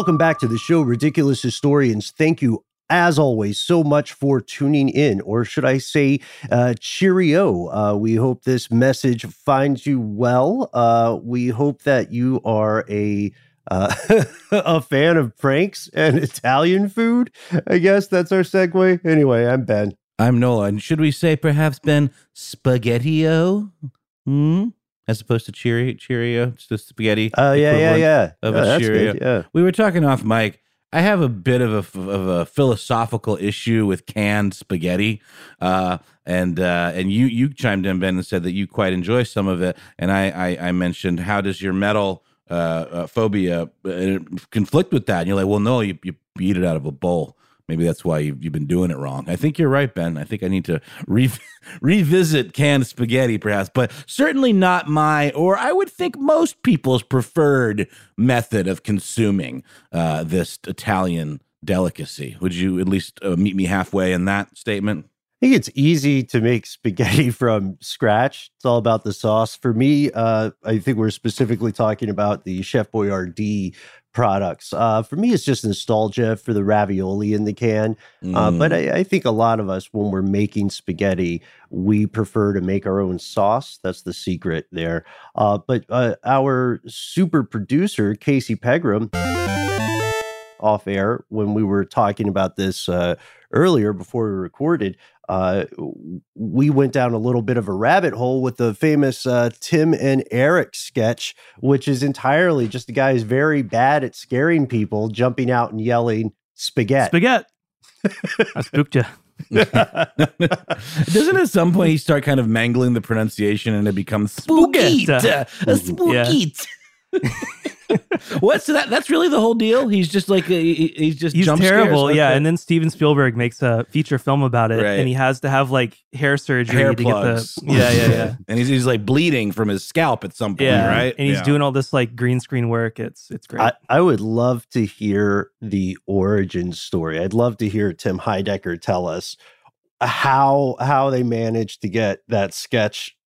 Welcome back to the show, Ridiculous Historians. Thank you, as always, so much for tuning in, or should I say, uh, cheerio. Uh, we hope this message finds you well. Uh, we hope that you are a uh, a fan of pranks and Italian food. I guess that's our segue. Anyway, I'm Ben. I'm Noel. And should we say perhaps, Ben, spaghetti-o? Hmm? As opposed to Cheerio. Cheerio, it's the spaghetti. Oh yeah, yeah, yeah. Of Oh, a Cheerio. good, Yeah. We were talking off mic. I have a bit of a of a philosophical issue with canned spaghetti, uh, and uh, and you you chimed in Ben and said that you quite enjoy some of it, and I I, I mentioned how does your metal uh, uh, phobia uh, conflict with that? And you're like, well, no, you you eat it out of a bowl. Maybe that's why you've, you've been doing it wrong. I think you're right, Ben. I think I need to re- revisit canned spaghetti, perhaps, but certainly not my, or I would think most people's preferred method of consuming uh, this Italian delicacy. Would you at least uh, meet me halfway in that statement? I think it's easy to make spaghetti from scratch. It's all about the sauce. For me, uh, I think we're specifically talking about the Chef Boyardee products. Uh, for me, it's just nostalgia for the ravioli in the can. Uh, but Mm. I, I think a lot of us, when we're making spaghetti, we prefer to make our own sauce. That's the secret there. Uh, but uh, our super producer, Casey Pegram, off air when we were talking about this uh, earlier before we recorded. Uh, we went down a little bit of a rabbit hole with the famous uh, Tim and Eric sketch, which is entirely just a guy who's very bad at scaring people, jumping out and yelling spaghetti. Spaghetti. I spooked you. Doesn't at some point he start kind of mangling the pronunciation and it becomes spooky? Spaghetti. A spooky. What's that? That's really the whole deal. He's just like he- he- he's just He's jump scares terrible. like yeah. that. And then Steven Spielberg makes a feature film about it. Right. And he has to have like hair surgery hair to plugs. get the. Yeah, yeah, yeah. and he's, he's like bleeding from his scalp at some point, yeah. right? And he's Yeah. doing all this like green screen work. It's it's great. I, I would love to hear the origin story. I'd love to hear Tim Heidecker tell us how how they managed to get that sketch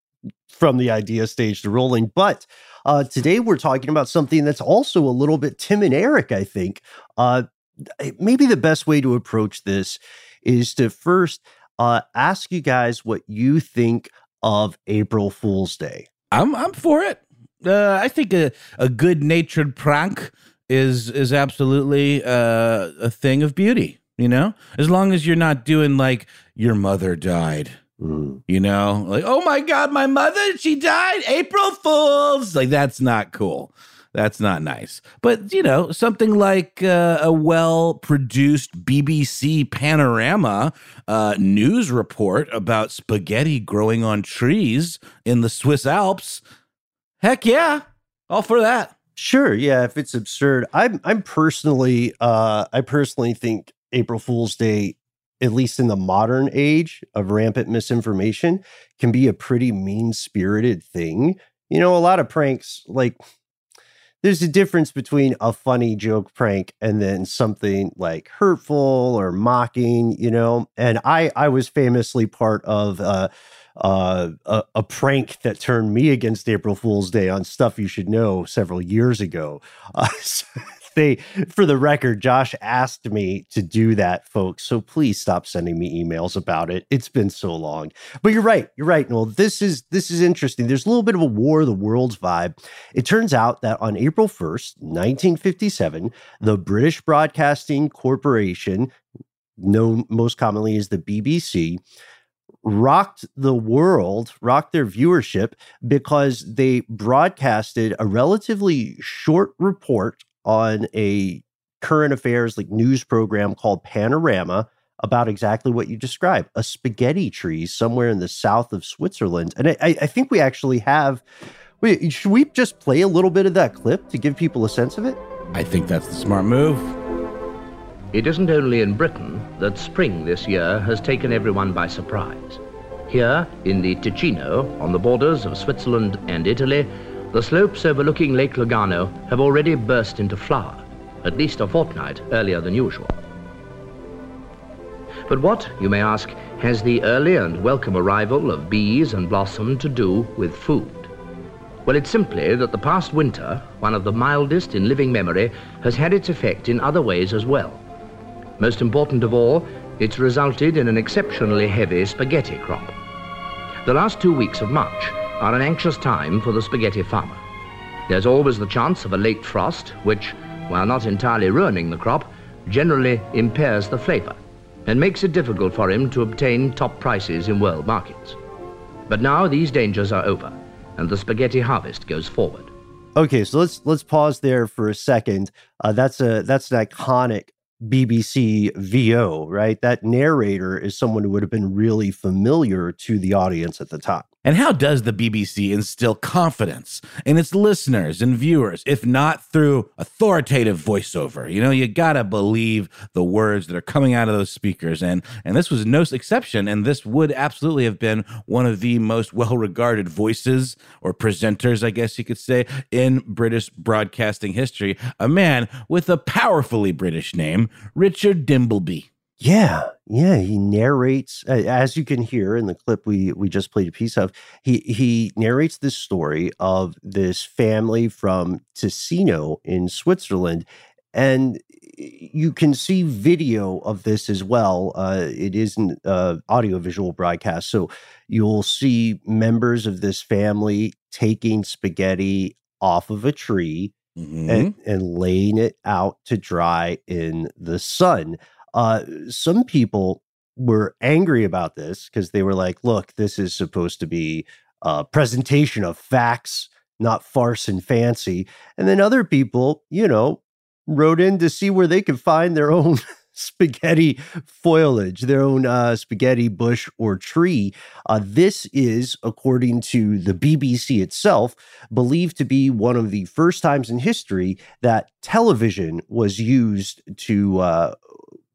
from the idea stage to rolling. But uh, today we're talking about something that's also a little bit Tim and Eric. I think uh, maybe the best way to approach this is to first uh, ask you guys what you think of April Fool's Day. I'm I'm for it. Uh, I think a, a good natured prank is is absolutely uh, a thing of beauty. You know, as long as you're not doing like your mother died. Mm. You know, like oh my god, my mother she died. April Fools. Like that's not cool. That's not nice. But, you know, something like uh, a well produced BBC panorama uh, news report about spaghetti growing on trees in the Swiss Alps. Heck yeah. All for that. Sure, yeah, if it's absurd. I'm I'm personally uh I personally think April Fool's Day at least in the modern age of rampant misinformation can be a pretty mean-spirited thing. You know, a lot of pranks like there's a difference between a funny joke prank and then something like hurtful or mocking, you know. And I I was famously part of uh uh, a, a, prank that turned me against April Fool's Day on stuff you should know several years ago. Uh, so they, for the record, Josh asked me to do that, folks. So please stop sending me emails about it. It's been so long. But you're right. You're right. Well, this is this is interesting. There's a little bit of a War of the Worlds vibe. It turns out that on April 1st, 1957, the British Broadcasting Corporation, known most commonly as the BBC, rocked the world, rocked their viewership because they broadcasted a relatively short report on a current affairs like news program called Panorama about exactly what you described a spaghetti tree somewhere in the south of Switzerland. And I, I think we actually have. Wait, should we just play a little bit of that clip to give people a sense of it? I think that's the smart move. It isn't only in Britain that spring this year has taken everyone by surprise. Here, in the Ticino, on the borders of Switzerland and Italy, the slopes overlooking Lake Lugano have already burst into flower, at least a fortnight earlier than usual. But what, you may ask, has the early and welcome arrival of bees and blossom to do with food? Well, it's simply that the past winter, one of the mildest in living memory, has had its effect in other ways as well. Most important of all, it's resulted in an exceptionally heavy spaghetti crop. The last two weeks of March are an anxious time for the spaghetti farmer. There's always the chance of a late frost, which, while not entirely ruining the crop, generally impairs the flavor and makes it difficult for him to obtain top prices in world markets. But now these dangers are over, and the spaghetti harvest goes forward. Okay, so let's let's pause there for a second. Uh, that's a that's an iconic BBC VO, right? That narrator is someone who would have been really familiar to the audience at the time. And how does the BBC instill confidence in its listeners and viewers, if not through authoritative voiceover? You know, you gotta believe the words that are coming out of those speakers, and and this was no exception. And this would absolutely have been one of the most well-regarded voices or presenters, I guess you could say, in British broadcasting history. A man with a powerfully British name, Richard Dimbleby. Yeah, yeah, he narrates uh, as you can hear in the clip we we just played a piece of. He he narrates this story of this family from Ticino in Switzerland, and you can see video of this as well. Uh, it isn't uh, audio visual broadcast, so you'll see members of this family taking spaghetti off of a tree mm-hmm. and, and laying it out to dry in the sun. Uh, some people were angry about this because they were like, look, this is supposed to be a presentation of facts, not farce and fancy. And then other people, you know, wrote in to see where they could find their own spaghetti foliage, their own uh, spaghetti bush or tree. Uh, this is, according to the BBC itself, believed to be one of the first times in history that television was used to uh,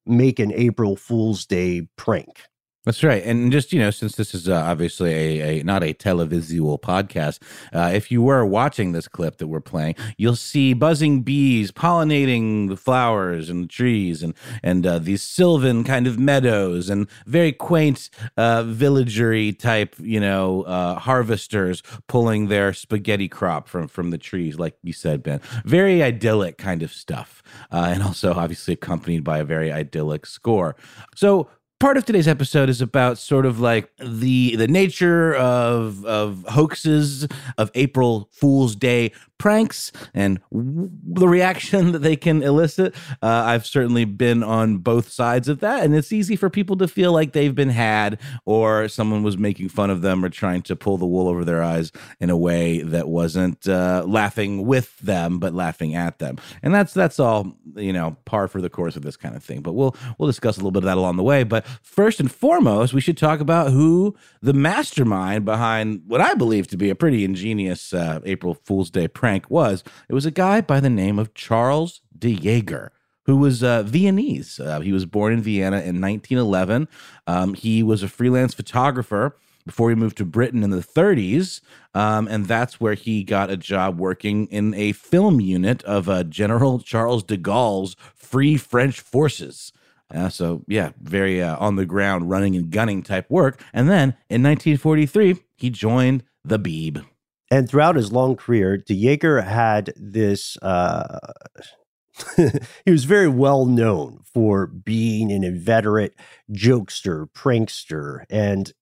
make an April Fool's Day prank. That's right, and just you know, since this is uh, obviously a, a, not a televisual podcast, uh, if you were watching this clip that we're playing, you'll see buzzing bees pollinating the flowers and the trees, and and uh, these sylvan kind of meadows, and very quaint uh, villagery type, you know, uh, harvesters pulling their spaghetti crop from from the trees, like you said, Ben. Very idyllic kind of stuff, uh, and also obviously accompanied by a very idyllic score. So part of today's episode is about sort of like the the nature of of hoaxes of April Fool's Day pranks and w- the reaction that they can elicit. Uh, I've certainly been on both sides of that, and it's easy for people to feel like they've been had or someone was making fun of them or trying to pull the wool over their eyes in a way that wasn't uh, laughing with them but laughing at them. And that's that's all you know, par for the course of this kind of thing. But we'll we'll discuss a little bit of that along the way. But first and foremost, we should talk about who the mastermind behind what I believe to be a pretty ingenious uh, April Fool's Day prank was. It was a guy by the name of Charles de Jaeger who was uh, Viennese. Uh, he was born in Vienna in 1911. Um, he was a freelance photographer before he moved to Britain in the 30s. Um, and that's where he got a job working in a film unit of uh, General Charles de Gaulle's Free French Forces. Uh, so, yeah, very uh, on the ground, running and gunning type work. And then in 1943, he joined the Beeb. And throughout his long career, De Jaeger had this. Uh, he was very well known for being an inveterate jokester, prankster, and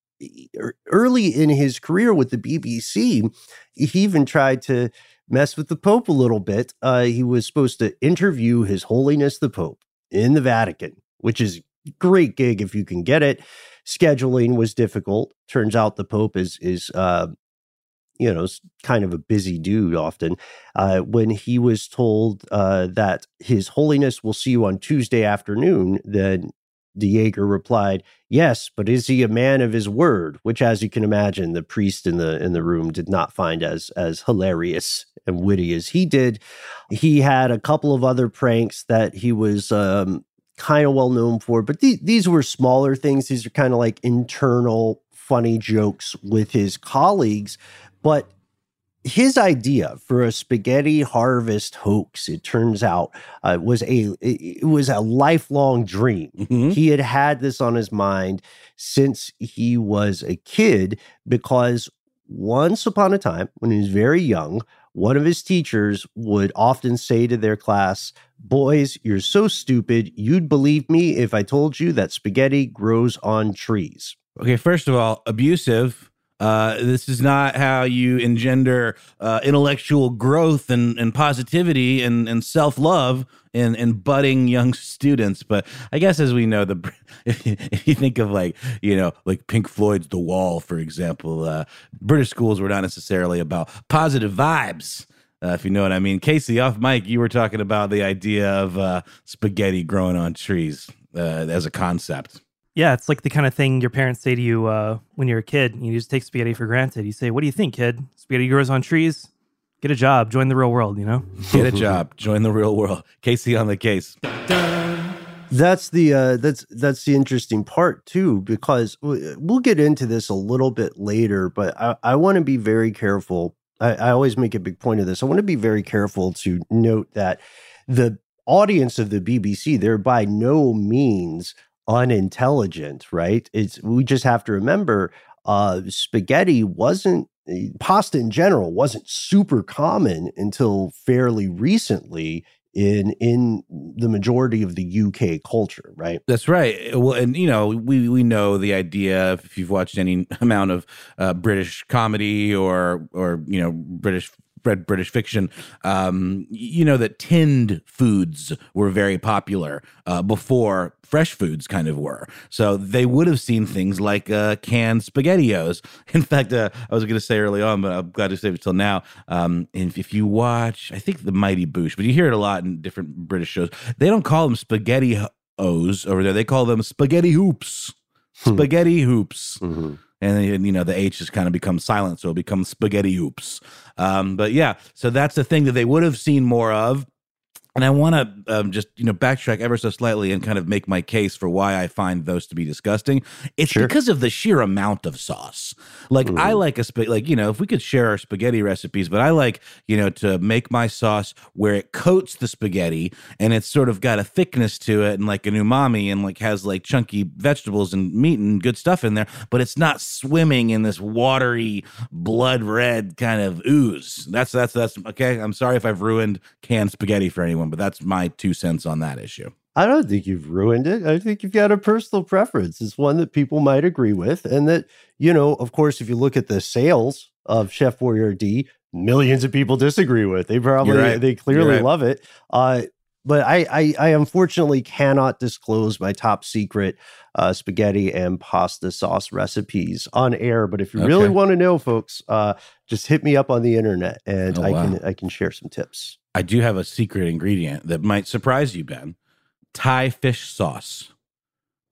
early in his career with the BBC, he even tried to mess with the Pope a little bit. Uh, he was supposed to interview His Holiness the Pope in the Vatican, which is a great gig if you can get it. Scheduling was difficult. Turns out the Pope is is uh, you know kind of a busy dude often. Uh, when he was told uh, that His Holiness will see you on Tuesday afternoon, then De Jaeger replied, "Yes, but is he a man of his word?" Which, as you can imagine, the priest in the in the room did not find as as hilarious and witty as he did. He had a couple of other pranks that he was um, kind of well known for, but th- these were smaller things. These are kind of like internal funny jokes with his colleagues, but his idea for a spaghetti harvest hoax it turns out uh, was a it was a lifelong dream. Mm-hmm. he had had this on his mind since he was a kid because once upon a time when he was very young one of his teachers would often say to their class boys you're so stupid. You'd believe me if i told you that spaghetti grows on trees. Okay first of all abusive uh, this is not how you engender uh, intellectual growth and, and positivity and, and self love in, in budding young students. But I guess as we know, the if you, think of like you know like Pink Floyd's The Wall, for example, uh, British schools were not necessarily about positive vibes. Uh, if you know what I mean, Casey, off mic, you were talking about the idea of uh, spaghetti growing on trees uh, as a concept. Yeah, it's like the kind of thing your parents say to you uh, when you're a kid. You just take spaghetti for granted. You say, "What do you think, kid? Spaghetti grows on trees. Get a job. Join the real world. You know, get a job. Join the real world." Casey on the case. That's the uh, that's that's the interesting part too, because we'll get into this a little bit later. But I, I want to be very careful. I, I always make a big point of this. I want to be very careful to note that the audience of the BBC, they're by no means unintelligent, right? It's we just have to remember uh, spaghetti wasn't eh, pasta in general wasn't super common until fairly recently in in the majority of the UK culture, right? That's right. Well, and you know, we we know the idea if you've watched any amount of uh, British comedy or or you know British read British fiction, um, you know that tinned foods were very popular uh, before fresh foods kind of were. So they would have seen things like uh, canned SpaghettiOs. In fact, uh, I was going to say early on, but I'm glad to save it till now. Um, if, if, you watch, I think the Mighty Boosh, but you hear it a lot in different British shows. They don't call them spaghetti O's over there. They call them spaghetti hoops. Hmm. Spaghetti hoops. Mm-hmm and you know the H has kind of become silent, so it becomes spaghetti oops. Um, but yeah, so that's the thing that they would have seen more of and I want to um, just you know backtrack ever so slightly and kind of make my case for why I find those to be disgusting. It's sure. because of the sheer amount of sauce. Like mm. I like a sp- like you know if we could share our spaghetti recipes, but I like you know to make my sauce where it coats the spaghetti and it's sort of got a thickness to it and like an umami and like has like chunky vegetables and meat and good stuff in there, but it's not swimming in this watery blood red kind of ooze. That's that's that's okay. I'm sorry if I've ruined canned spaghetti for anyone but that's my two cents on that issue. I don't think you've ruined it. I think you've got a personal preference. It's one that people might agree with. And that, you know, of course, if you look at the sales of Chef Boyardee, millions of people disagree with. They probably right. they clearly right. love it. Uh, but I, I I unfortunately cannot disclose my top secret uh, spaghetti and pasta sauce recipes on air. But if you really want to know, folks, uh, just hit me up on the internet and Oh, I wow. can I can share some tips. I do have a secret ingredient that might surprise you, Ben. Thai fish sauce.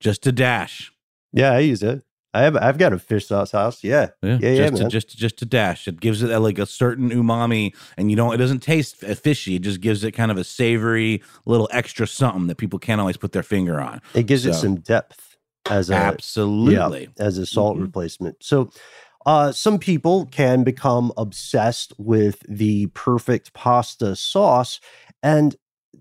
Just a dash. Yeah, I use it. I have I've got a fish sauce house. Yeah, Yeah, Yeah, yeah, just man. A, just just a dash. It gives it a, like a certain umami, and you don't. It doesn't taste fishy. It just gives it kind of a savory, little extra something that people can't always put their finger on. it gives it some depth as a Absolutely. as a salt Mhm. replacement. So, uh, some people can become obsessed with the perfect pasta sauce, and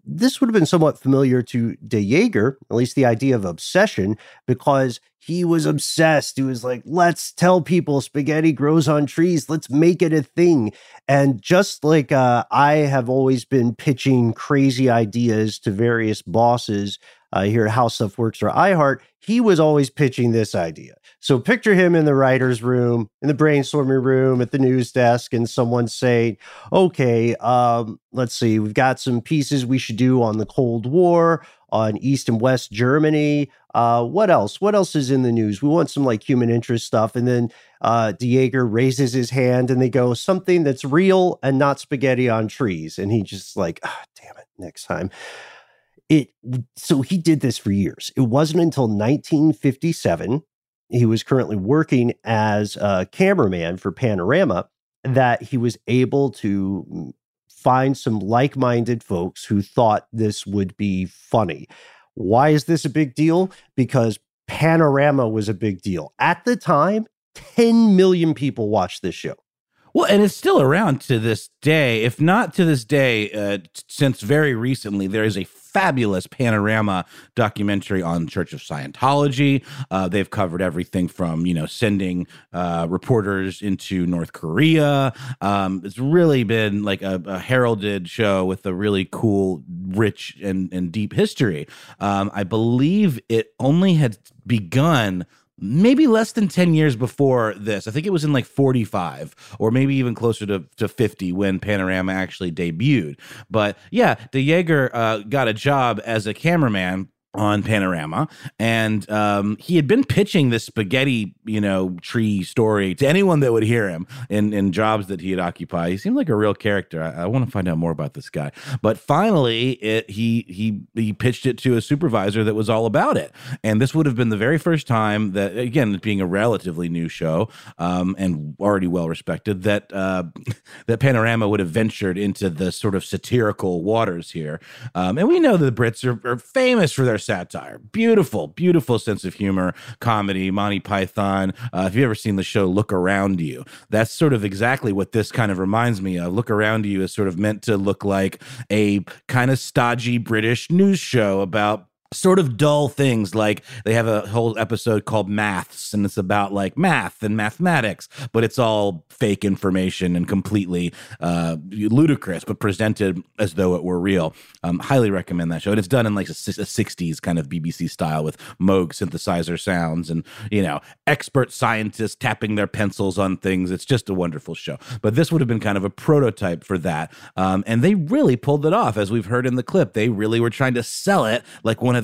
this would have been somewhat familiar to De Jaeger, at least the idea of obsession, because he was obsessed. He was like, let's tell people spaghetti grows on trees, let's make it a thing. And just like uh, I have always been pitching crazy ideas to various bosses uh, here at How Stuff Works or iHeart, he was always pitching this idea. So picture him in the writer's room, in the brainstorming room, at the news desk, and someone saying, okay, um, let's see, we've got some pieces we should do on the Cold War, on East and West Germany. Uh, what else? What else is in the news? We want some like human interest stuff. And then uh, raises his hand and they go, something that's real and not spaghetti on trees. And he just like, ah, damn it, next time it so he did this for years. It wasn't until 1957 he was currently working as a cameraman for Panorama that he was able to mm, find some like-minded folks who thought this would be funny. Why is this a big deal? Because Panorama was a big deal. At the time, 10 million people watched this show. Well, and it's still around to this day. If not to this day, uh, since very recently, there is a fabulous panorama documentary on Church of Scientology. Uh, they've covered everything from you know sending uh, reporters into North Korea. Um, it's really been like a, a heralded show with a really cool, rich and and deep history. Um, I believe it only had begun maybe less than 10 years before this. I think it was in like 45 or maybe even closer to, to 50 when Panorama actually debuted. But yeah, De Jaeger uh, got a job as a cameraman on Panorama, and um, he had been pitching this spaghetti, you know, tree story to anyone that would hear him in in jobs that he had occupied. He seemed like a real character. I, I want to find out more about this guy. But finally, it, he he he pitched it to a supervisor that was all about it, and this would have been the very first time that, again, being a relatively new show um, and already well respected, that uh, that Panorama would have ventured into the sort of satirical waters here. Um, and we know that the Brits are, are famous for their satire. Beautiful, beautiful sense of humor, comedy, Monty Python. Uh, if you've ever seen the show Look Around You, that's sort of exactly what this kind of reminds me of. Look Around You is sort of meant to look like a kind of stodgy British news show about sort of dull things like they have a whole episode called maths and it's about like math and mathematics but it's all fake information and completely uh ludicrous but presented as though it were real. Um highly recommend that show and it's done in like a, a 60s kind of bbc style with moog synthesizer sounds and you know expert scientists tapping their pencils on things. It's just a wonderful show. But this would have been kind of a prototype for that. Um and they really pulled it off as we've heard in the clip. They really were trying to sell it like one of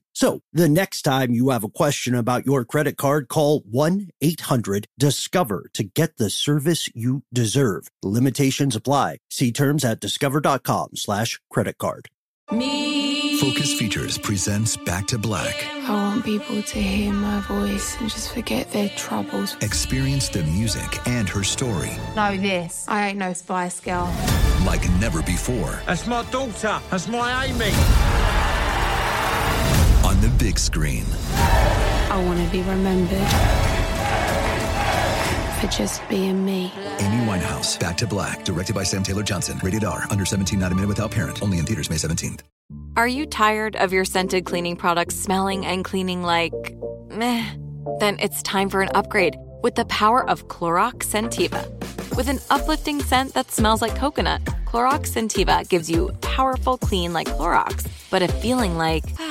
So the next time you have a question about your credit card, call 1 800 Discover to get the service you deserve. Limitations apply. See terms at discover.com slash credit card. Focus Features presents Back to Black. I want people to hear my voice and just forget their troubles. Experience the music and her story Know this. I ain't no Spice Girl. like never before That's my daughter. That's my Amy. On the big screen. I want to be remembered for just being me. Amy Winehouse, Back to Black, directed by Sam Taylor Johnson. Rated R, under 17, not a minute without parent. Only in theaters May 17th. Are you tired of your scented cleaning products smelling and cleaning like meh? Then it's time for an upgrade with the power of Clorox Scentiva. With an uplifting scent that smells like coconut, Clorox Scentiva gives you powerful clean like Clorox, but a feeling like ah,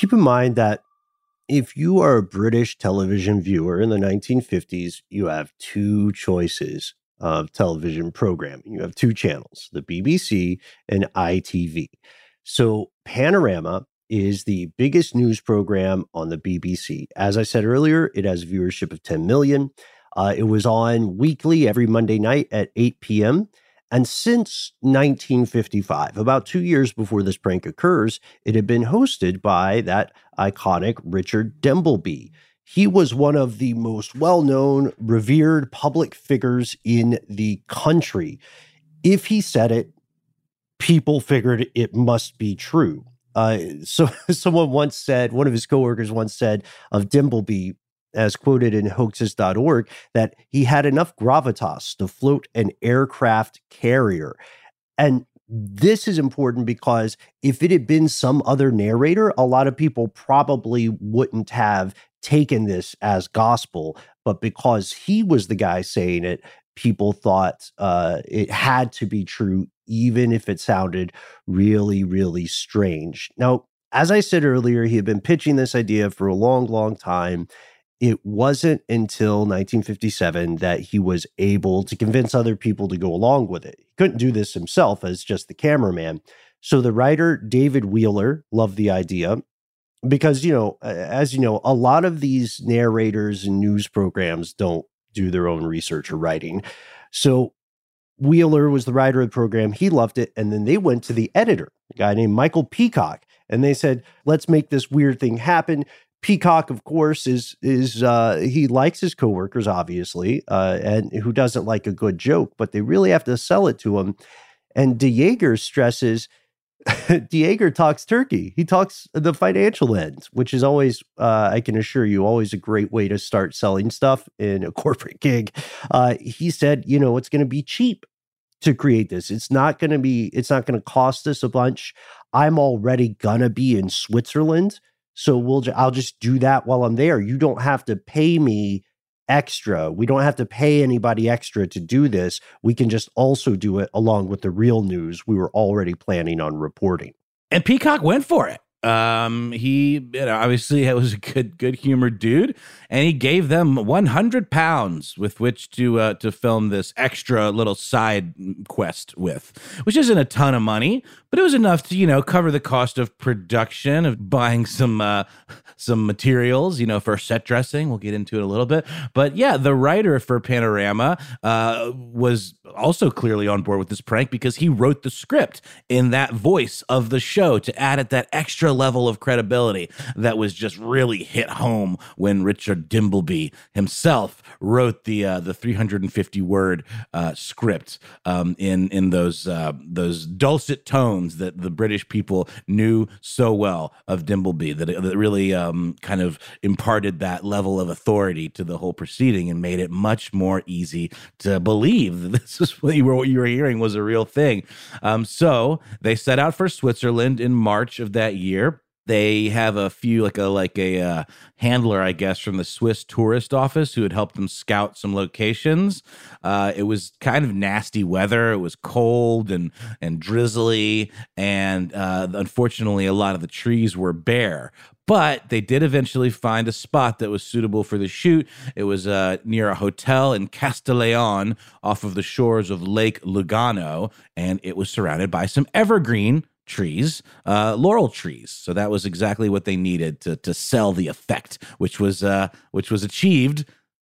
Keep in mind that if you are a British television viewer in the 1950s, you have two choices of television programming. You have two channels, the BBC and ITV. So, Panorama is the biggest news program on the BBC. As I said earlier, it has viewership of 10 million. Uh, it was on weekly every Monday night at 8 p.m. And since 1955, about two years before this prank occurs, it had been hosted by that iconic Richard Dimbleby. He was one of the most well known, revered public figures in the country. If he said it, people figured it must be true. Uh, so someone once said, one of his coworkers once said of Dimbleby, as quoted in hoaxes.org, that he had enough gravitas to float an aircraft carrier. And this is important because if it had been some other narrator, a lot of people probably wouldn't have taken this as gospel. But because he was the guy saying it, people thought uh, it had to be true, even if it sounded really, really strange. Now, as I said earlier, he had been pitching this idea for a long, long time it wasn't until 1957 that he was able to convince other people to go along with it. He couldn't do this himself as just the cameraman. So the writer David Wheeler loved the idea because, you know, as you know, a lot of these narrators and news programs don't do their own research or writing. So Wheeler was the writer of the program. He loved it. And then they went to the editor, a guy named Michael Peacock, and they said, let's make this weird thing happen. Peacock, of course, is is uh, he likes his coworkers, obviously, uh, and who doesn't like a good joke, but they really have to sell it to him. And De Jaeger stresses, De Jaeger talks turkey. He talks the financial end, which is always, uh, I can assure you, always a great way to start selling stuff in a corporate gig. Uh, he said, you know, it's going to be cheap to create this. It's not going to be. It's not going to cost us a bunch. I'm already gonna be in Switzerland so we'll I'll just do that while I'm there. You don't have to pay me extra. We don't have to pay anybody extra to do this. We can just also do it along with the real news we were already planning on reporting. And Peacock went for it. Um, he you know, obviously was a good, good humored dude, and he gave them 100 pounds with which to uh, to film this extra little side quest with, which isn't a ton of money, but it was enough to you know cover the cost of production of buying some uh, some materials, you know, for set dressing. We'll get into it a little bit, but yeah, the writer for Panorama uh, was also clearly on board with this prank because he wrote the script in that voice of the show to add it that extra level of credibility that was just really hit home when Richard Dimbleby himself wrote the uh, the 350 word uh, script um, in in those uh, those dulcet tones that the British people knew so well of Dimbleby that it, that really um, kind of imparted that level of authority to the whole proceeding and made it much more easy to believe that this is what you were what you were hearing was a real thing. Um, so they set out for Switzerland in March of that year. They have a few like a like a uh, handler, I guess, from the Swiss tourist office who had helped them scout some locations. Uh, it was kind of nasty weather. It was cold and and drizzly, and uh, unfortunately, a lot of the trees were bare. But they did eventually find a spot that was suitable for the shoot. It was uh, near a hotel in Castelleon off of the shores of Lake Lugano, and it was surrounded by some evergreen trees, uh, laurel trees. So that was exactly what they needed to to sell the effect, which was uh, which was achieved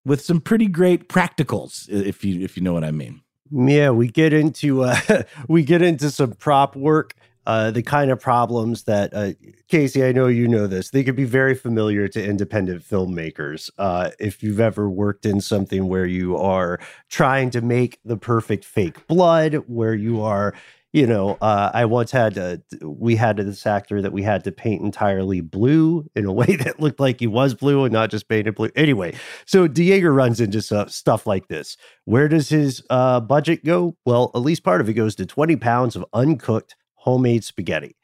with some pretty great practicals, if you if you know what I mean. Yeah, we get into uh, we get into some prop work. Uh, the kind of problems that uh, Casey, I know you know this. They could be very familiar to independent filmmakers. Uh, if you've ever worked in something where you are trying to make the perfect fake blood, where you are you know, uh, I once had to, we had this actor that we had to paint entirely blue in a way that looked like he was blue and not just painted blue. Anyway, so De Jaeger runs into stuff like this. Where does his uh, budget go? Well, at least part of it goes to 20 pounds of uncooked homemade spaghetti.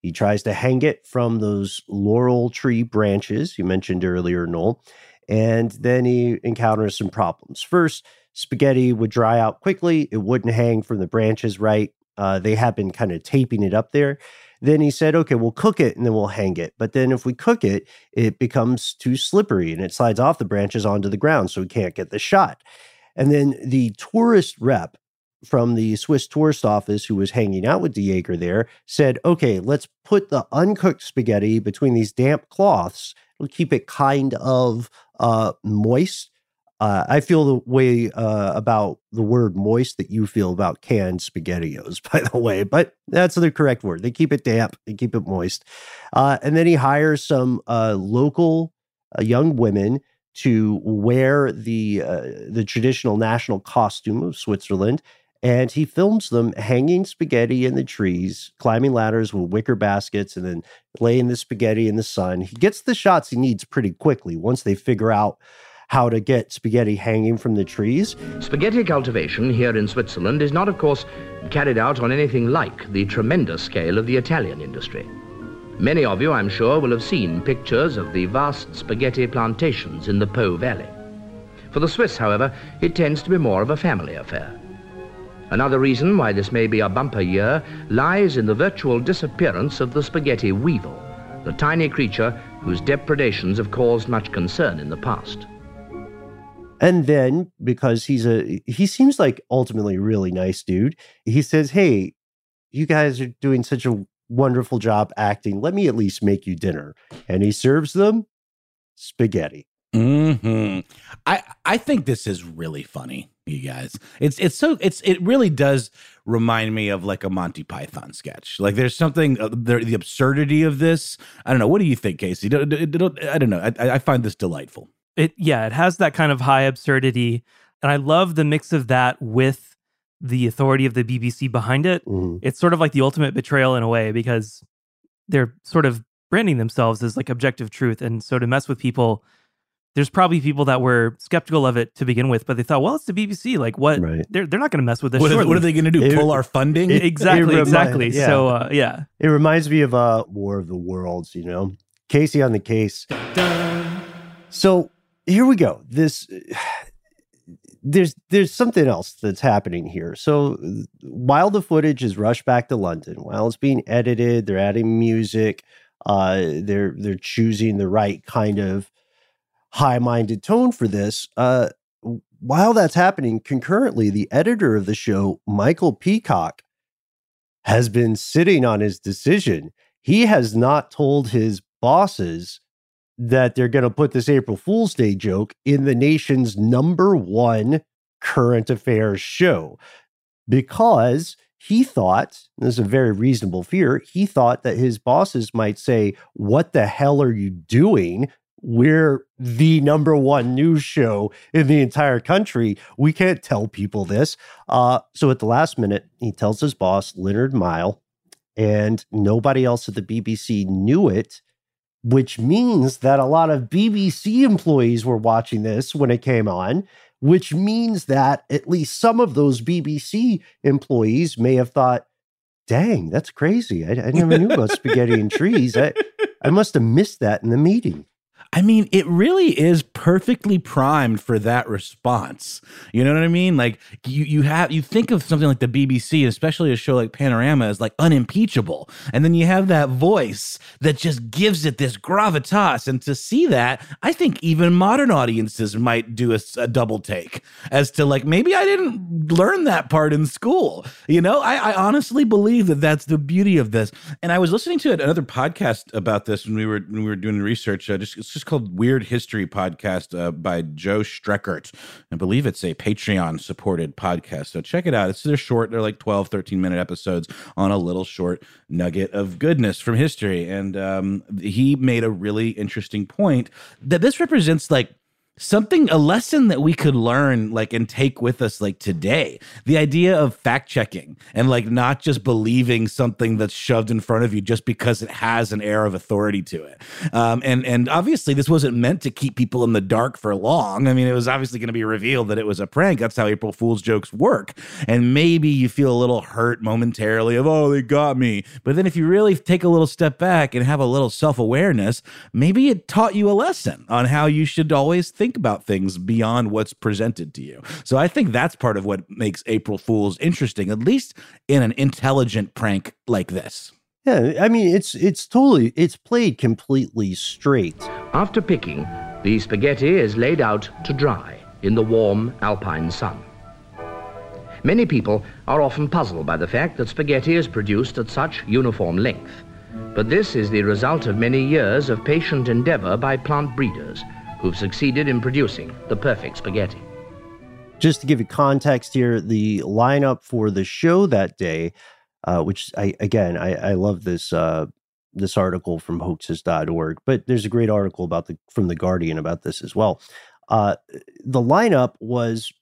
He tries to hang it from those laurel tree branches you mentioned earlier, Noel. And then he encounters some problems. First, spaghetti would dry out quickly. It wouldn't hang from the branches right. Uh, they have been kind of taping it up there. Then he said, okay, we'll cook it and then we'll hang it. But then if we cook it, it becomes too slippery and it slides off the branches onto the ground. So we can't get the shot. And then the tourist rep from the Swiss tourist office who was hanging out with De Jaeger there said, okay, let's put the uncooked spaghetti between these damp cloths. It'll keep it kind of uh, moist uh, I feel the way uh, about the word moist that you feel about canned spaghettios, by the way, but that's the correct word. They keep it damp, they keep it moist. Uh, and then he hires some uh, local uh, young women to wear the uh, the traditional national costume of Switzerland, and he films them hanging spaghetti in the trees, climbing ladders with wicker baskets, and then laying the spaghetti in the sun. He gets the shots he needs pretty quickly once they figure out how to get spaghetti hanging from the trees. Spaghetti cultivation here in Switzerland is not, of course, carried out on anything like the tremendous scale of the Italian industry. Many of you, I'm sure, will have seen pictures of the vast spaghetti plantations in the Po Valley. For the Swiss, however, it tends to be more of a family affair. Another reason why this may be a bumper year lies in the virtual disappearance of the spaghetti weevil, the tiny creature whose depredations have caused much concern in the past. And then because he's a he seems like ultimately really nice dude, he says, "Hey, you guys are doing such a wonderful job acting. Let me at least make you dinner." And he serves them spaghetti. Hmm. I I think this is really funny, you guys. It's it's so it's it really does remind me of like a Monty Python sketch. Like there's something uh, the, the absurdity of this. I don't know. What do you think, Casey? I don't know. I, I find this delightful. It yeah, it has that kind of high absurdity, and I love the mix of that with the authority of the BBC behind it. Mm. It's sort of like the ultimate betrayal in a way because they're sort of branding themselves as like objective truth, and so to mess with people. There's probably people that were skeptical of it to begin with, but they thought, well, it's the BBC. Like, what? Right. They're they're not going to mess with this. What are, what are they going to do? It, Pull our funding? It, exactly, exactly. Yeah. So, uh, yeah, it reminds me of uh, War of the Worlds. You know, Casey on the case. So here we go. This there's there's something else that's happening here. So while the footage is rushed back to London, while it's being edited, they're adding music, uh, they're they're choosing the right kind of high-minded tone for this. Uh, while that's happening, concurrently, the editor of the show, Michael Peacock, has been sitting on his decision. He has not told his bosses that they're going to put this April Fool's Day joke in the nation's number one current affairs show because he thought, this is a very reasonable fear, he thought that his bosses might say, What the hell are you doing? We're the number one news show in the entire country. We can't tell people this. Uh, so at the last minute, he tells his boss, Leonard Miall, and nobody else at the BBC knew it which means that a lot of BBC employees were watching this when it came on, which means that at least some of those BBC employees may have thought, dang, that's crazy. I, I never knew about spaghetti and trees. I, I must have missed that in the meeting. I mean, it really is perfectly primed for that response. You know what I mean? Like you you have you think of something like the BBC, especially a show like Panorama as like unimpeachable. And then you have that voice that just gives it this gravitas and to see that, I think even modern audiences might do a, a double take as to like maybe I didn't learn that part in school. You know, I, I honestly believe that that's the beauty of this. And I was listening to another podcast about this when we were when we were doing research uh, just, is called Weird History Podcast uh, by Joe Streckert. I believe it's a Patreon supported podcast. So check it out. It's they're short. They're like 12, 13 minute episodes on a little short nugget of goodness from history. And um, he made a really interesting point that this represents like something a lesson that we could learn like and take with us like today. The idea of fact checking and like not just believing something that's shoved in front of you just because it has an air of authority to it. Um, and and obviously this wasn't meant to keep people in the dark for long. I mean it was obviously going to be revealed that it was a prank. That's how april fool's jokes work. And maybe you feel a little hurt momentarily of oh they got me. But then if you really take a little step back and have a little self-awareness maybe it taught you a lesson on how you should always think about things beyond what's presented to you. So I think that's part of what makes April Fools interesting, at least in an intelligent prank like this. Yeah, I mean it's it's totally it's played completely straight. After picking, the spaghetti is laid out to dry in the warm alpine sun. Many people are often puzzled by the fact that spaghetti is produced at such uniform length. But this is the result of many years of patient endeavor by plant breeders who've succeeded in producing the perfect spaghetti. Just to give you context here, the lineup for the show that day, uh, which I again I, I love this uh, this article from hoaxes.org, but there's a great article about the from the Guardian about this as well. Uh, the lineup was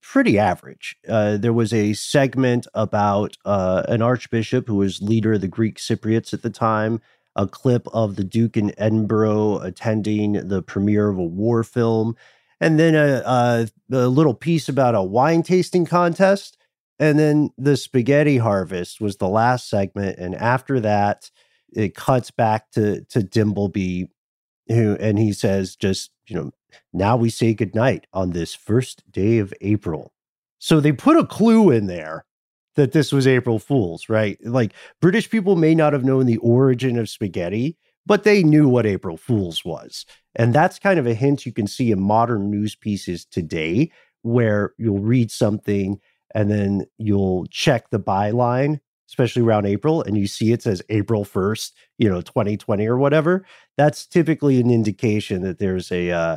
pretty average. Uh, there was a segment about uh, an archbishop who was leader of the Greek Cypriots at the time, a clip of the Duke in Edinburgh attending the premiere of a war film, and then a, a, a little piece about a wine tasting contest. And then the spaghetti harvest was the last segment. And after that, it cuts back to, to Dimbleby, who, and he says, just, you know, now we say goodnight on this first day of April. So they put a clue in there that this was April Fool's, right? Like British people may not have known the origin of spaghetti, but they knew what April Fool's was. And that's kind of a hint you can see in modern news pieces today, where you'll read something and then you'll check the byline, especially around April, and you see it says April 1st, you know, 2020 or whatever. That's typically an indication that there's a, uh,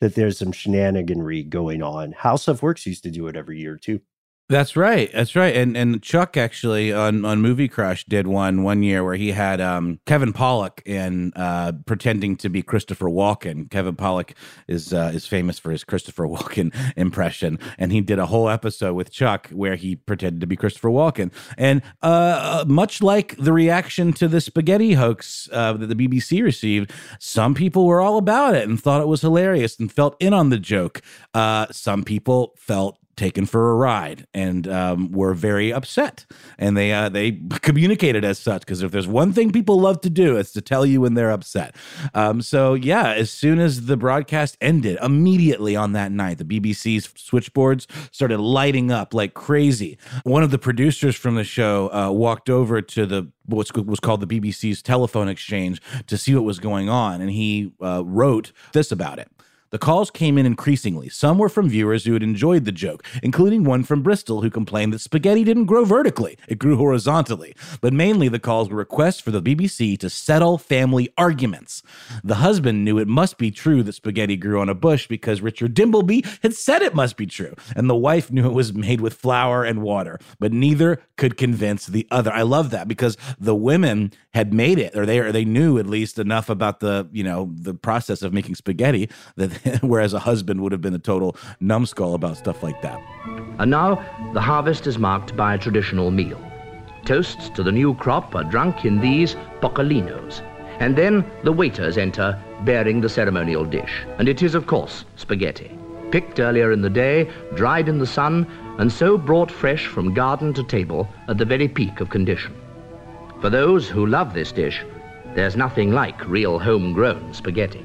that there's some shenaniganry going on. HowStuffWorks used to do it every year too. That's right. That's right. And and Chuck actually on on Movie Crush did one one year where he had um, Kevin Pollak in uh, pretending to be Christopher Walken. Kevin Pollak is uh, is famous for his Christopher Walken impression, and he did a whole episode with Chuck where he pretended to be Christopher Walken. And uh, much like the reaction to the spaghetti hoax uh, that the BBC received, some people were all about it and thought it was hilarious and felt in on the joke. Uh, some people felt taken for a ride and um, were very upset. And they uh, they communicated as such because if there's one thing people love to do it's to tell you when they're upset. Um, so yeah as soon as the broadcast ended immediately on that night the bbc's switchboards started lighting up like crazy. One of the producers from the show uh, walked over to the what was called the bbc's telephone exchange to see what was going on and he uh, wrote this about it the calls came in increasingly. Some were from viewers who had enjoyed the joke, including one from Bristol who complained that spaghetti didn't grow vertically, it grew horizontally. But mainly the calls were requests for the BBC to settle family arguments. The husband knew it must be true that spaghetti grew on a bush because Richard Dimbleby had said it must be true, and the wife knew it was made with flour and water, but neither could convince the other. I love that because the women had made it, or they or they knew at least enough about the you know the process of making spaghetti that whereas a husband would have been a total numbskull about stuff like that. And now the harvest is marked by a traditional meal. Toasts to the new crop are drunk in these boccalinos. And then the waiters enter bearing the ceremonial dish. And it is, of course, spaghetti. Picked earlier in the day, dried in the sun, and so brought fresh from garden to table at the very peak of condition. For those who love this dish, there's nothing like real homegrown spaghetti.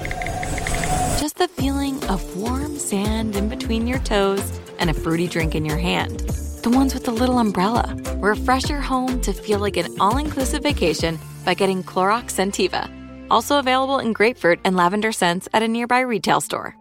just the feeling of warm sand in between your toes and a fruity drink in your hand. The ones with the little umbrella. Refresh your home to feel like an all inclusive vacation by getting Clorox Scentiva. Also available in grapefruit and lavender scents at a nearby retail store.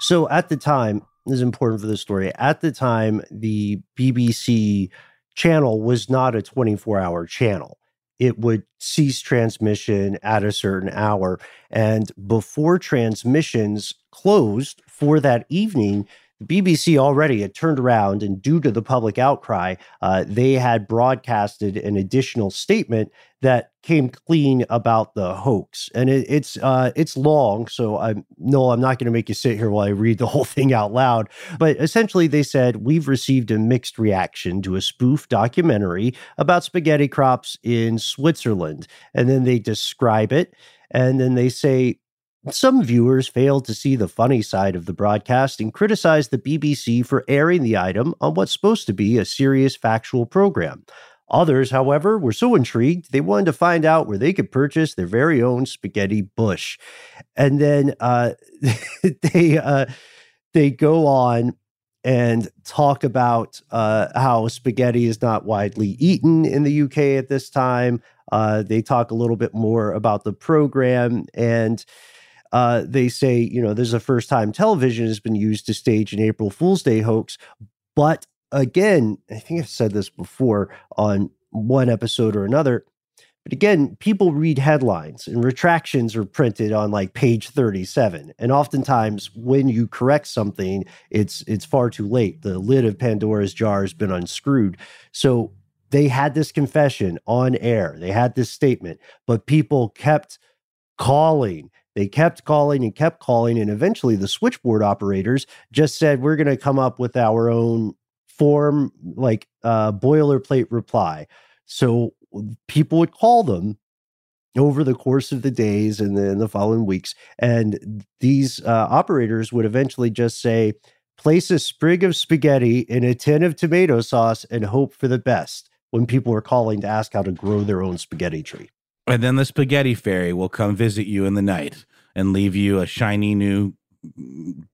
So at the time, this is important for the story. At the time, the BBC channel was not a 24 hour channel. It would cease transmission at a certain hour. And before transmissions closed for that evening, BBC already had turned around and, due to the public outcry, uh, they had broadcasted an additional statement that came clean about the hoax. And it, it's uh, it's long, so I'm no, I'm not going to make you sit here while I read the whole thing out loud. But essentially, they said we've received a mixed reaction to a spoof documentary about spaghetti crops in Switzerland, and then they describe it, and then they say some viewers failed to see the funny side of the broadcast and criticized the BBC for airing the item on what's supposed to be a serious factual program. Others, however, were so intrigued they wanted to find out where they could purchase their very own spaghetti bush. And then uh, they uh, they go on and talk about uh, how spaghetti is not widely eaten in the UK at this time. Uh, they talk a little bit more about the program and uh, they say, you know, this is the first time television has been used to stage an April Fool's Day hoax. But again, I think I've said this before on one episode or another. But again, people read headlines and retractions are printed on like page 37. And oftentimes when you correct something, it's it's far too late. The lid of Pandora's jar has been unscrewed. So they had this confession on air. They had this statement, but people kept calling they kept calling and kept calling. And eventually the switchboard operators just said, we're going to come up with our own form, like uh, boilerplate reply. So people would call them over the course of the days and then the following weeks. And these uh, operators would eventually just say, place a sprig of spaghetti in a tin of tomato sauce and hope for the best when people were calling to ask how to grow their own spaghetti tree. And then the spaghetti fairy will come visit you in the night and leave you a shiny new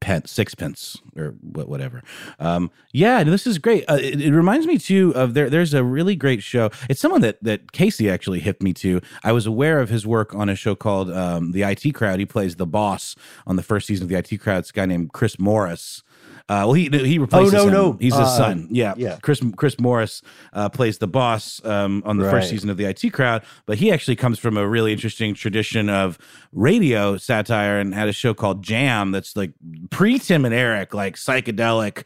pence, sixpence or whatever. Um, yeah, this is great. Uh, it, it, reminds me too of there. There's a really great show. It's someone that that Casey actually hit me to. I was aware of his work on a show called um, The IT Crowd. He plays the boss on the first season of The IT Crowd. It's a guy named Chris Morris. Uh, well, he he replaces. Oh no, him. no, he's his uh, son. Yeah, yeah. Chris Chris Morris uh, plays the boss um, on the Right. first season of the IT Crowd, but he actually comes from a really interesting tradition of radio satire and had a show called Jam that's like pre Tim and Eric, like psychedelic.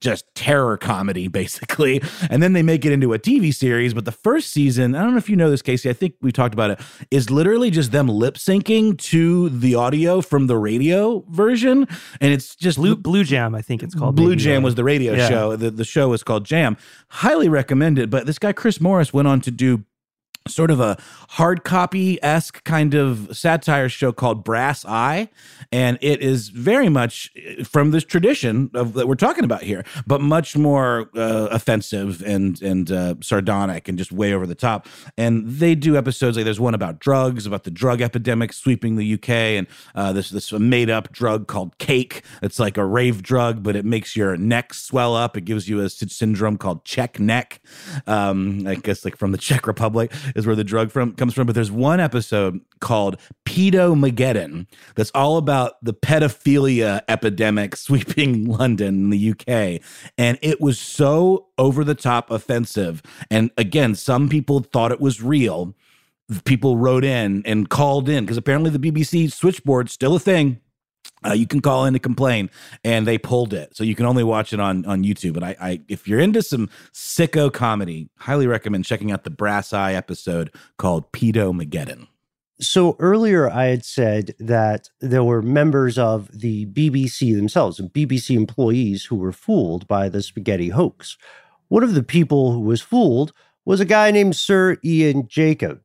Just terror comedy, basically. And then they make it into a TV series. But the first season, I don't know if you know this, Casey, I think we talked about it, is literally just them lip syncing to the audio from the radio version. And it's just Blue Blue Jam, I think it's called. Blue Jam was the radio yeah. show. The, the show was called Jam. Highly recommend it. But this guy, Chris Morris, went on to do sort of a hard copy esque kind of satire show called Brass Eye, and it is very much uh, from this tradition of that we're talking about here, but much more uh, offensive and and uh, sardonic and just way over the top. And they do episodes like there's one about drugs, about the drug epidemic sweeping the UK, and uh, this this made up drug called Cake. It's like a rave drug, but it makes your neck swell up. It gives you a syndrome called Czech neck. Um, I guess like from the Czech Republic is where the drug from comes from. But there's one episode called Pedo Mageddon that's all about the pedophilia epidemic sweeping London in the UK. And it was so over the top offensive. And again, some people thought it was real. People wrote in and called in because apparently the BBC switchboard's still a thing. Uh, you can call in to complain, and they pulled it, so you can only watch it on on YouTube. But I, I, if you're into some sicko comedy, highly recommend checking out the Brass Eye episode called Pedo Mageddon. So earlier, I had said that there were members of the BBC themselves, and BBC employees, who were fooled by the spaghetti hoax. One of the people who was fooled was a guy named Sir Ian Jacob.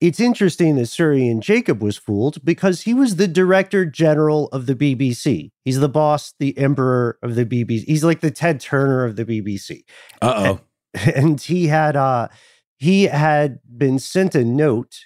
It's interesting that Sir Ian Jacob was fooled because he was the director general of the BBC. He's the boss, the emperor of the BBC. He's like the Ted Turner of the BBC. Uh oh. And, and he had uh he had been sent a note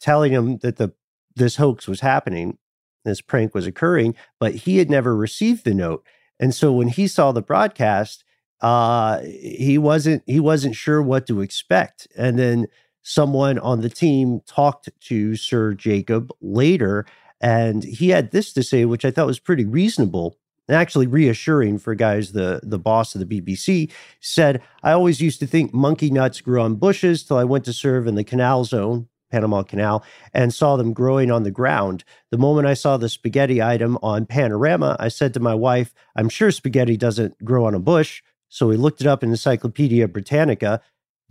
telling him that the this hoax was happening, this prank was occurring, but he had never received the note. And so when he saw the broadcast, uh he wasn't he wasn't sure what to expect. And then someone on the team talked to Sir Jacob later, and he had this to say, which I thought was pretty reasonable and actually reassuring for guys the the boss of the BBC said I always used to think monkey nuts grew on bushes till I went to serve in the canal zone Panama Canal and saw them growing on the ground. The moment I saw the spaghetti item on Panorama, I said to my wife, I'm sure spaghetti doesn't grow on a bush. So we looked it up in Encyclopedia Britannica.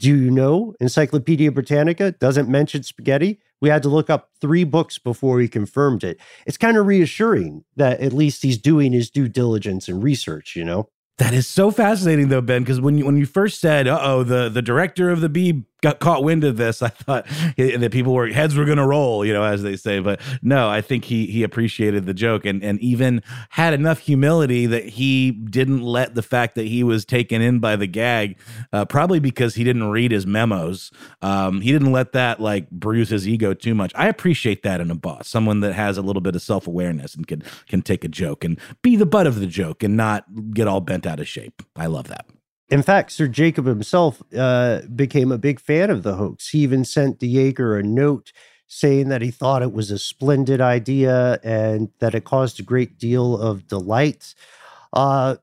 Do you know Encyclopedia Britannica doesn't mention spaghetti? We had to look up three books before we confirmed it. It's kind of reassuring that at least he's doing his due diligence and research, you know? That is so fascinating, though, Ben. Because when you when you first said, "Uh oh," the the director of the B got caught wind of this, I thought that people were heads were going to roll, you know, as they say. But no, I think he he appreciated the joke and and even had enough humility that he didn't let the fact that he was taken in by the gag, uh, probably because he didn't read his memos. Um, he didn't let that like bruise his ego too much. I appreciate that in a boss, someone that has a little bit of self awareness and can can take a joke and be the butt of the joke and not get all bent out of shape. I love that. In fact, Sir Jacob himself uh, became a big fan of the hoax. He even sent De Jaeger a note saying that he thought it was a splendid idea and that it caused a great deal of delight. Uh,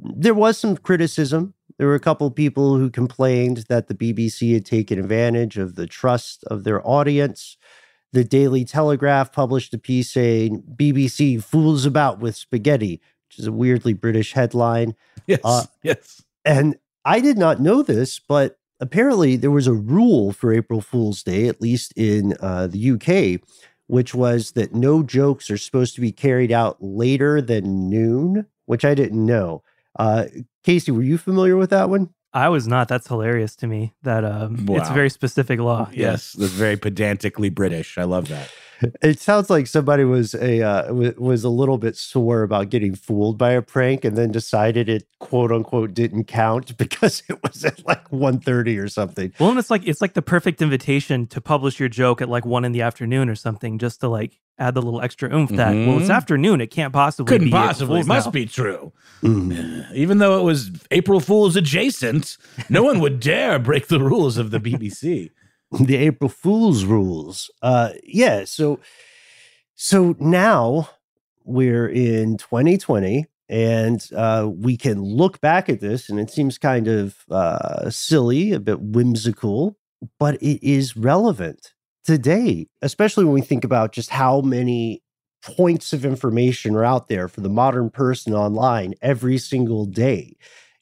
there was some criticism. There were a couple of people who complained that the BBC had taken advantage of the trust of their audience. The Daily Telegraph published a piece saying BBC fools about with spaghetti, which is a weirdly British headline. Yes. Uh, yes. And I did not know this, but apparently there was a rule for April Fool's Day, at least in uh, the UK, which was that no jokes are supposed to be carried out later than noon, which I didn't know. Uh, Casey, were you familiar with that one? I was not. That's hilarious to me. That um, wow. it's a very specific law. Yes, that's very pedantically British. I love that. It sounds like somebody was a uh, w- was a little bit sore about getting fooled by a prank, and then decided it quote unquote didn't count because it was at like 1.30 or something. Well, and it's like it's like the perfect invitation to publish your joke at like one in the afternoon or something, just to like add the little extra oomph that mm-hmm. well it's mm-hmm. afternoon it can't possibly couldn't be possibly it must now. be true mm. even though it was april fool's adjacent no one would dare break the rules of the bbc the April Fool's rules. Uh, yeah. So, so now we're in 2020 and uh, we can look back at this and it seems kind of uh, silly, a bit whimsical, but it is relevant today, especially when we think about just how many points of information are out there for the modern person online every single day.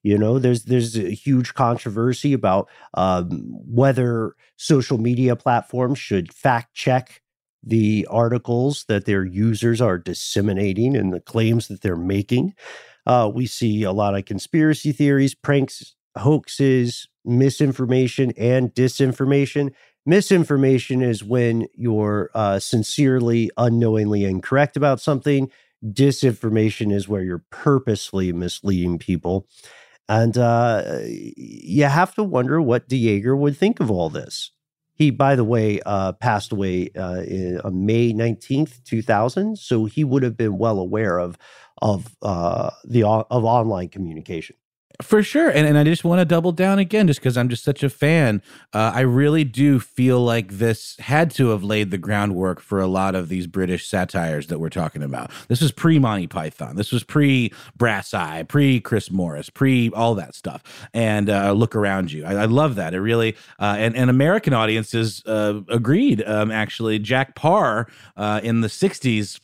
You know, there's there's a huge controversy about um, whether social media platforms should fact check the articles that their users are disseminating and the claims that they're making. Uh, we see a lot of conspiracy theories, pranks, hoaxes, misinformation, and disinformation Misinformation is when you're uh, sincerely, unknowingly incorrect about something. Disinformation is where you're purposely misleading people. And uh, you have to wonder what De Jaeger would think of all this. He, by the way, uh, passed away uh, in, on May 19th, 2000. So he would have been well aware of, of, uh, the, of online communication. For sure. And, and I just want to double down again, just because I'm just such a fan. Uh, I really do feel like this had to have laid the groundwork for a lot of these British satires that we're talking about. This was pre Monty Python. This was pre Brass Eye, pre Chris Morris, pre all that stuff. And uh, look around you. I, I, love that. It really, uh, and, and American audiences uh, agreed. Um, actually, Jack Paar uh, in the 60s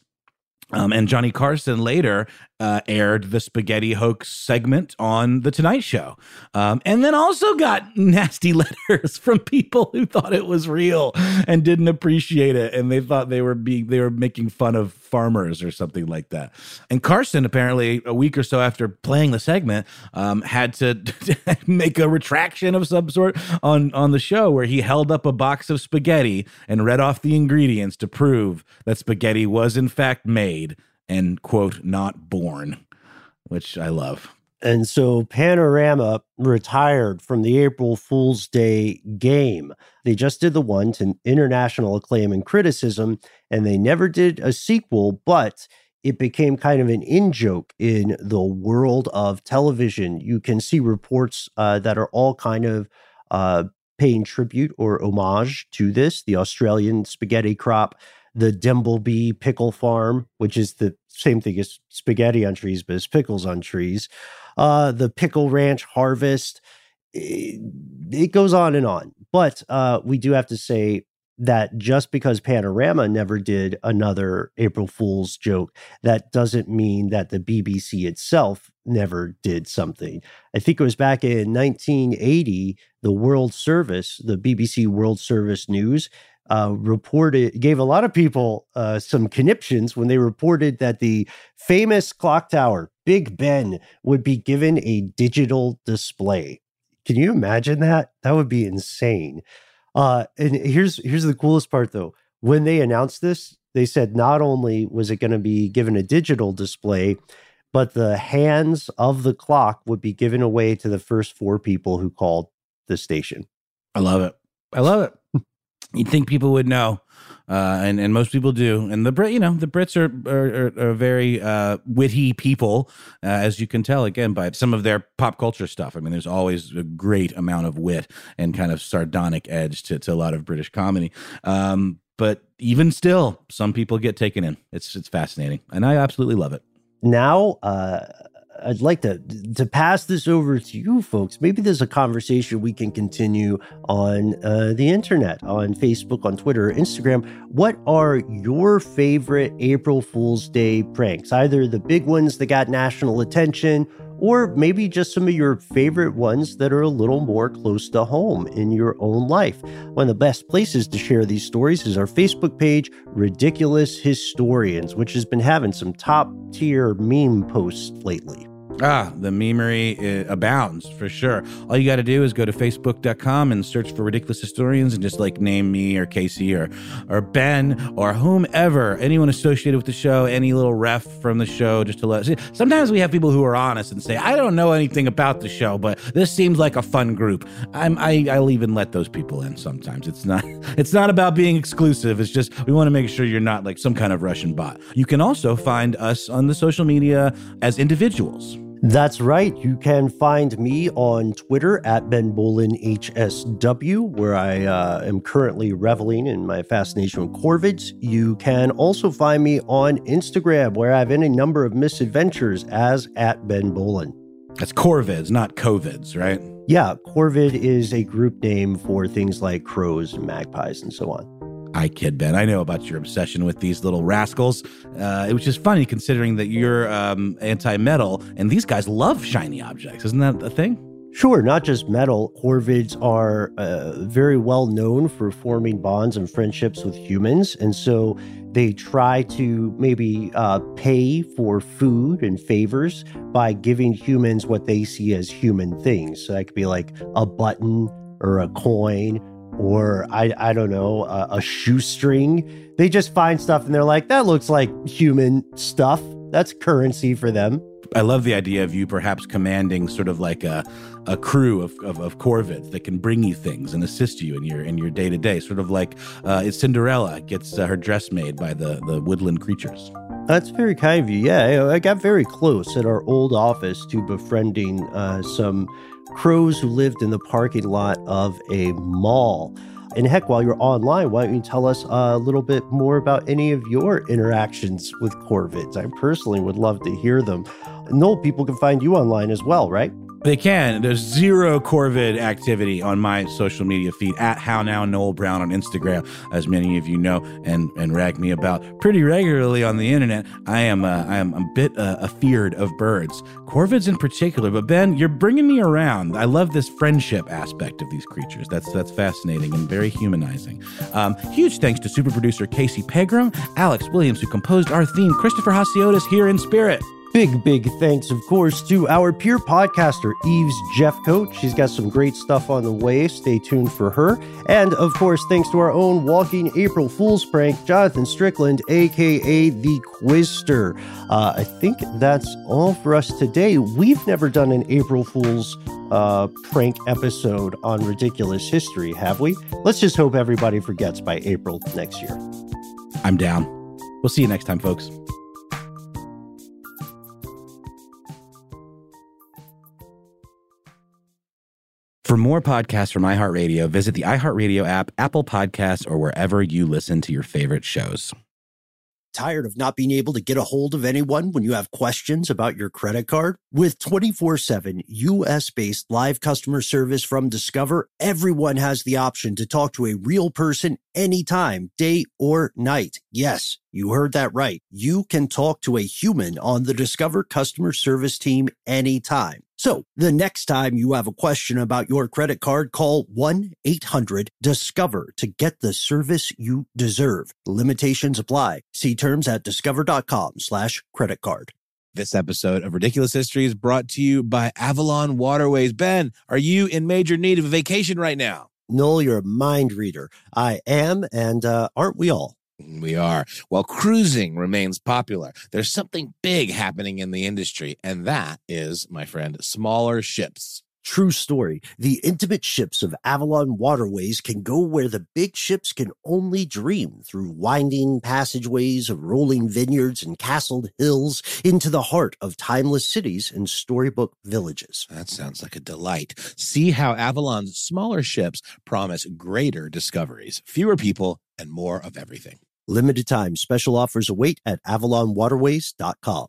um, and Johnny Carson later uh, aired the spaghetti hoax segment on The Tonight Show. Um, and then also got nasty letters from people who thought it was real and didn't appreciate it. And they thought they were being, they were making fun of farmers or something like that. And Carson, apparently, a week or so after playing the segment, um, had to make a retraction of some sort on, on the show where he held up a box of spaghetti and read off the ingredients to prove that spaghetti was, in fact, made and quote not born, which I love. And so Panorama retired from the April Fool's Day game. They just did the one to international acclaim and criticism, and they never did a sequel, but it became kind of an in joke in the world of television. You can see reports uh, that are all kind of uh, paying tribute or homage to this the Australian spaghetti crop the Dimbleby Pickle Farm, which is the same thing as spaghetti on trees, but it's pickles on trees. Uh, the Pickle Ranch Harvest. It, it goes on and on. But uh, we do have to say that just because Panorama never did another April Fool's joke, that doesn't mean that the BBC itself never did something. I think it was back in 1980, the World Service, the BBC World Service News, uh, reported gave a lot of people uh, some conniptions when they reported that the famous clock tower Big Ben would be given a digital display. Can you imagine that? That would be insane. Uh, and here's here's the coolest part though. When they announced this, they said not only was it going to be given a digital display, but the hands of the clock would be given away to the first four people who called the station. I love it. I love it. You'd think people would know, uh, and and most people do. And the Brit, you know, the Brits are are, are, are very uh, witty people, uh, as you can tell again by some of their pop culture stuff. I mean, there's always a great amount of wit and kind of sardonic edge to, to a lot of British comedy. Um, but even still, some people get taken in. It's it's fascinating, and I absolutely love it. Now, uh, I'd like to to pass this over to you folks. Maybe there's a conversation we can continue on uh, the internet, on Facebook, on Twitter, Instagram. What are your favorite April Fool's Day pranks? Either the big ones that got national attention, or maybe just some of your favorite ones that are a little more close to home in your own life. One of the best places to share these stories is our Facebook page, Ridiculous Historians, which has been having some top tier meme posts lately. Ah, the memery uh, abounds for sure. All you got to do is go to facebook.com and search for ridiculous historians and just like name me or Casey or or Ben or whomever, anyone associated with the show, any little ref from the show, just to let. See, sometimes we have people who are honest and say, "I don't know anything about the show, but this seems like a fun group." I'm I, I'll even let those people in. Sometimes it's not it's not about being exclusive. It's just we want to make sure you're not like some kind of Russian bot. You can also find us on the social media as individuals. That's right. You can find me on Twitter at Ben Bowlin HSW, where I uh, am currently reveling in my fascination with corvids. You can also find me on Instagram, where I have any number of misadventures as at Ben Bowlin. That's corvids, not covids, right? Yeah, corvid is a group name for things like crows and magpies and so on. I kid, Ben. I know about your obsession with these little rascals, uh, was just funny considering that you're um, anti metal and these guys love shiny objects. Isn't that a thing? Sure, not just metal. Corvids are uh, very well known for forming bonds and friendships with humans. And so they try to maybe uh, pay for food and favors by giving humans what they see as human things. So that could be like a button or a coin or I, I don't know, a, a shoestring. They just find stuff and they're like, that looks like human stuff. That's currency for them. I love the idea of you perhaps commanding sort of like a, a crew of, of, of corvids that can bring you things and assist you in your in your day to day. Sort of like uh, Cinderella gets uh, her dress made by the the woodland creatures. That's very kind of you. Yeah, I got very close at our old office to befriending uh, some crows who lived in the parking lot of a mall. And heck, while you're online, why don't you tell us a little bit more about any of your interactions with Corvids? I personally would love to hear them. Noel, people can find you online as well, right? They can. There's zero Corvid activity on my social media feed at How Now Noel Brown on Instagram, as many of you know and and rag me about pretty regularly on the internet. I am uh, I am a bit uh, afeared of birds, Corvids in particular. But Ben, you're bringing me around. I love this friendship aspect of these creatures. That's that's fascinating and very humanizing. Um, huge thanks to super producer Casey Pegram, Alex Williams, who composed our theme, Christopher Hasiotis here in spirit. Big, big thanks, of course, to our peer podcaster, Eves Jeffcoat. She's got some great stuff on the way. Stay tuned for her. And, of course, thanks to our own walking April Fool's prank, Jonathan Strickland, aka The Quister. Uh, I think that's all for us today. We've never done an April Fool's uh, prank episode on Ridiculous History, have we? Let's just hope everybody forgets by April next year. I'm down. We'll see you next time, folks. For more podcasts from iHeartRadio, visit the iHeartRadio app, Apple Podcasts, or wherever you listen to your favorite shows. Tired of not being able to get a hold of anyone when you have questions about your credit card? With 24 7 US based live customer service from Discover, everyone has the option to talk to a real person anytime, day or night. Yes, you heard that right. You can talk to a human on the Discover customer service team anytime. So the next time you have a question about your credit card, call 1 800 Discover to get the service you deserve. Limitations apply. See terms at discover.com slash credit card. This episode of Ridiculous History is brought to you by Avalon Waterways. Ben, are you in major need of a vacation right now? Noel, you're a mind reader. I am, and uh, aren't we all? We are. While cruising remains popular, there's something big happening in the industry, and that is, my friend, smaller ships. True story. The intimate ships of Avalon Waterways can go where the big ships can only dream through winding passageways of rolling vineyards and castled hills into the heart of timeless cities and storybook villages. That sounds like a delight. See how Avalon's smaller ships promise greater discoveries, fewer people, and more of everything. Limited time special offers await at avalonwaterways.com.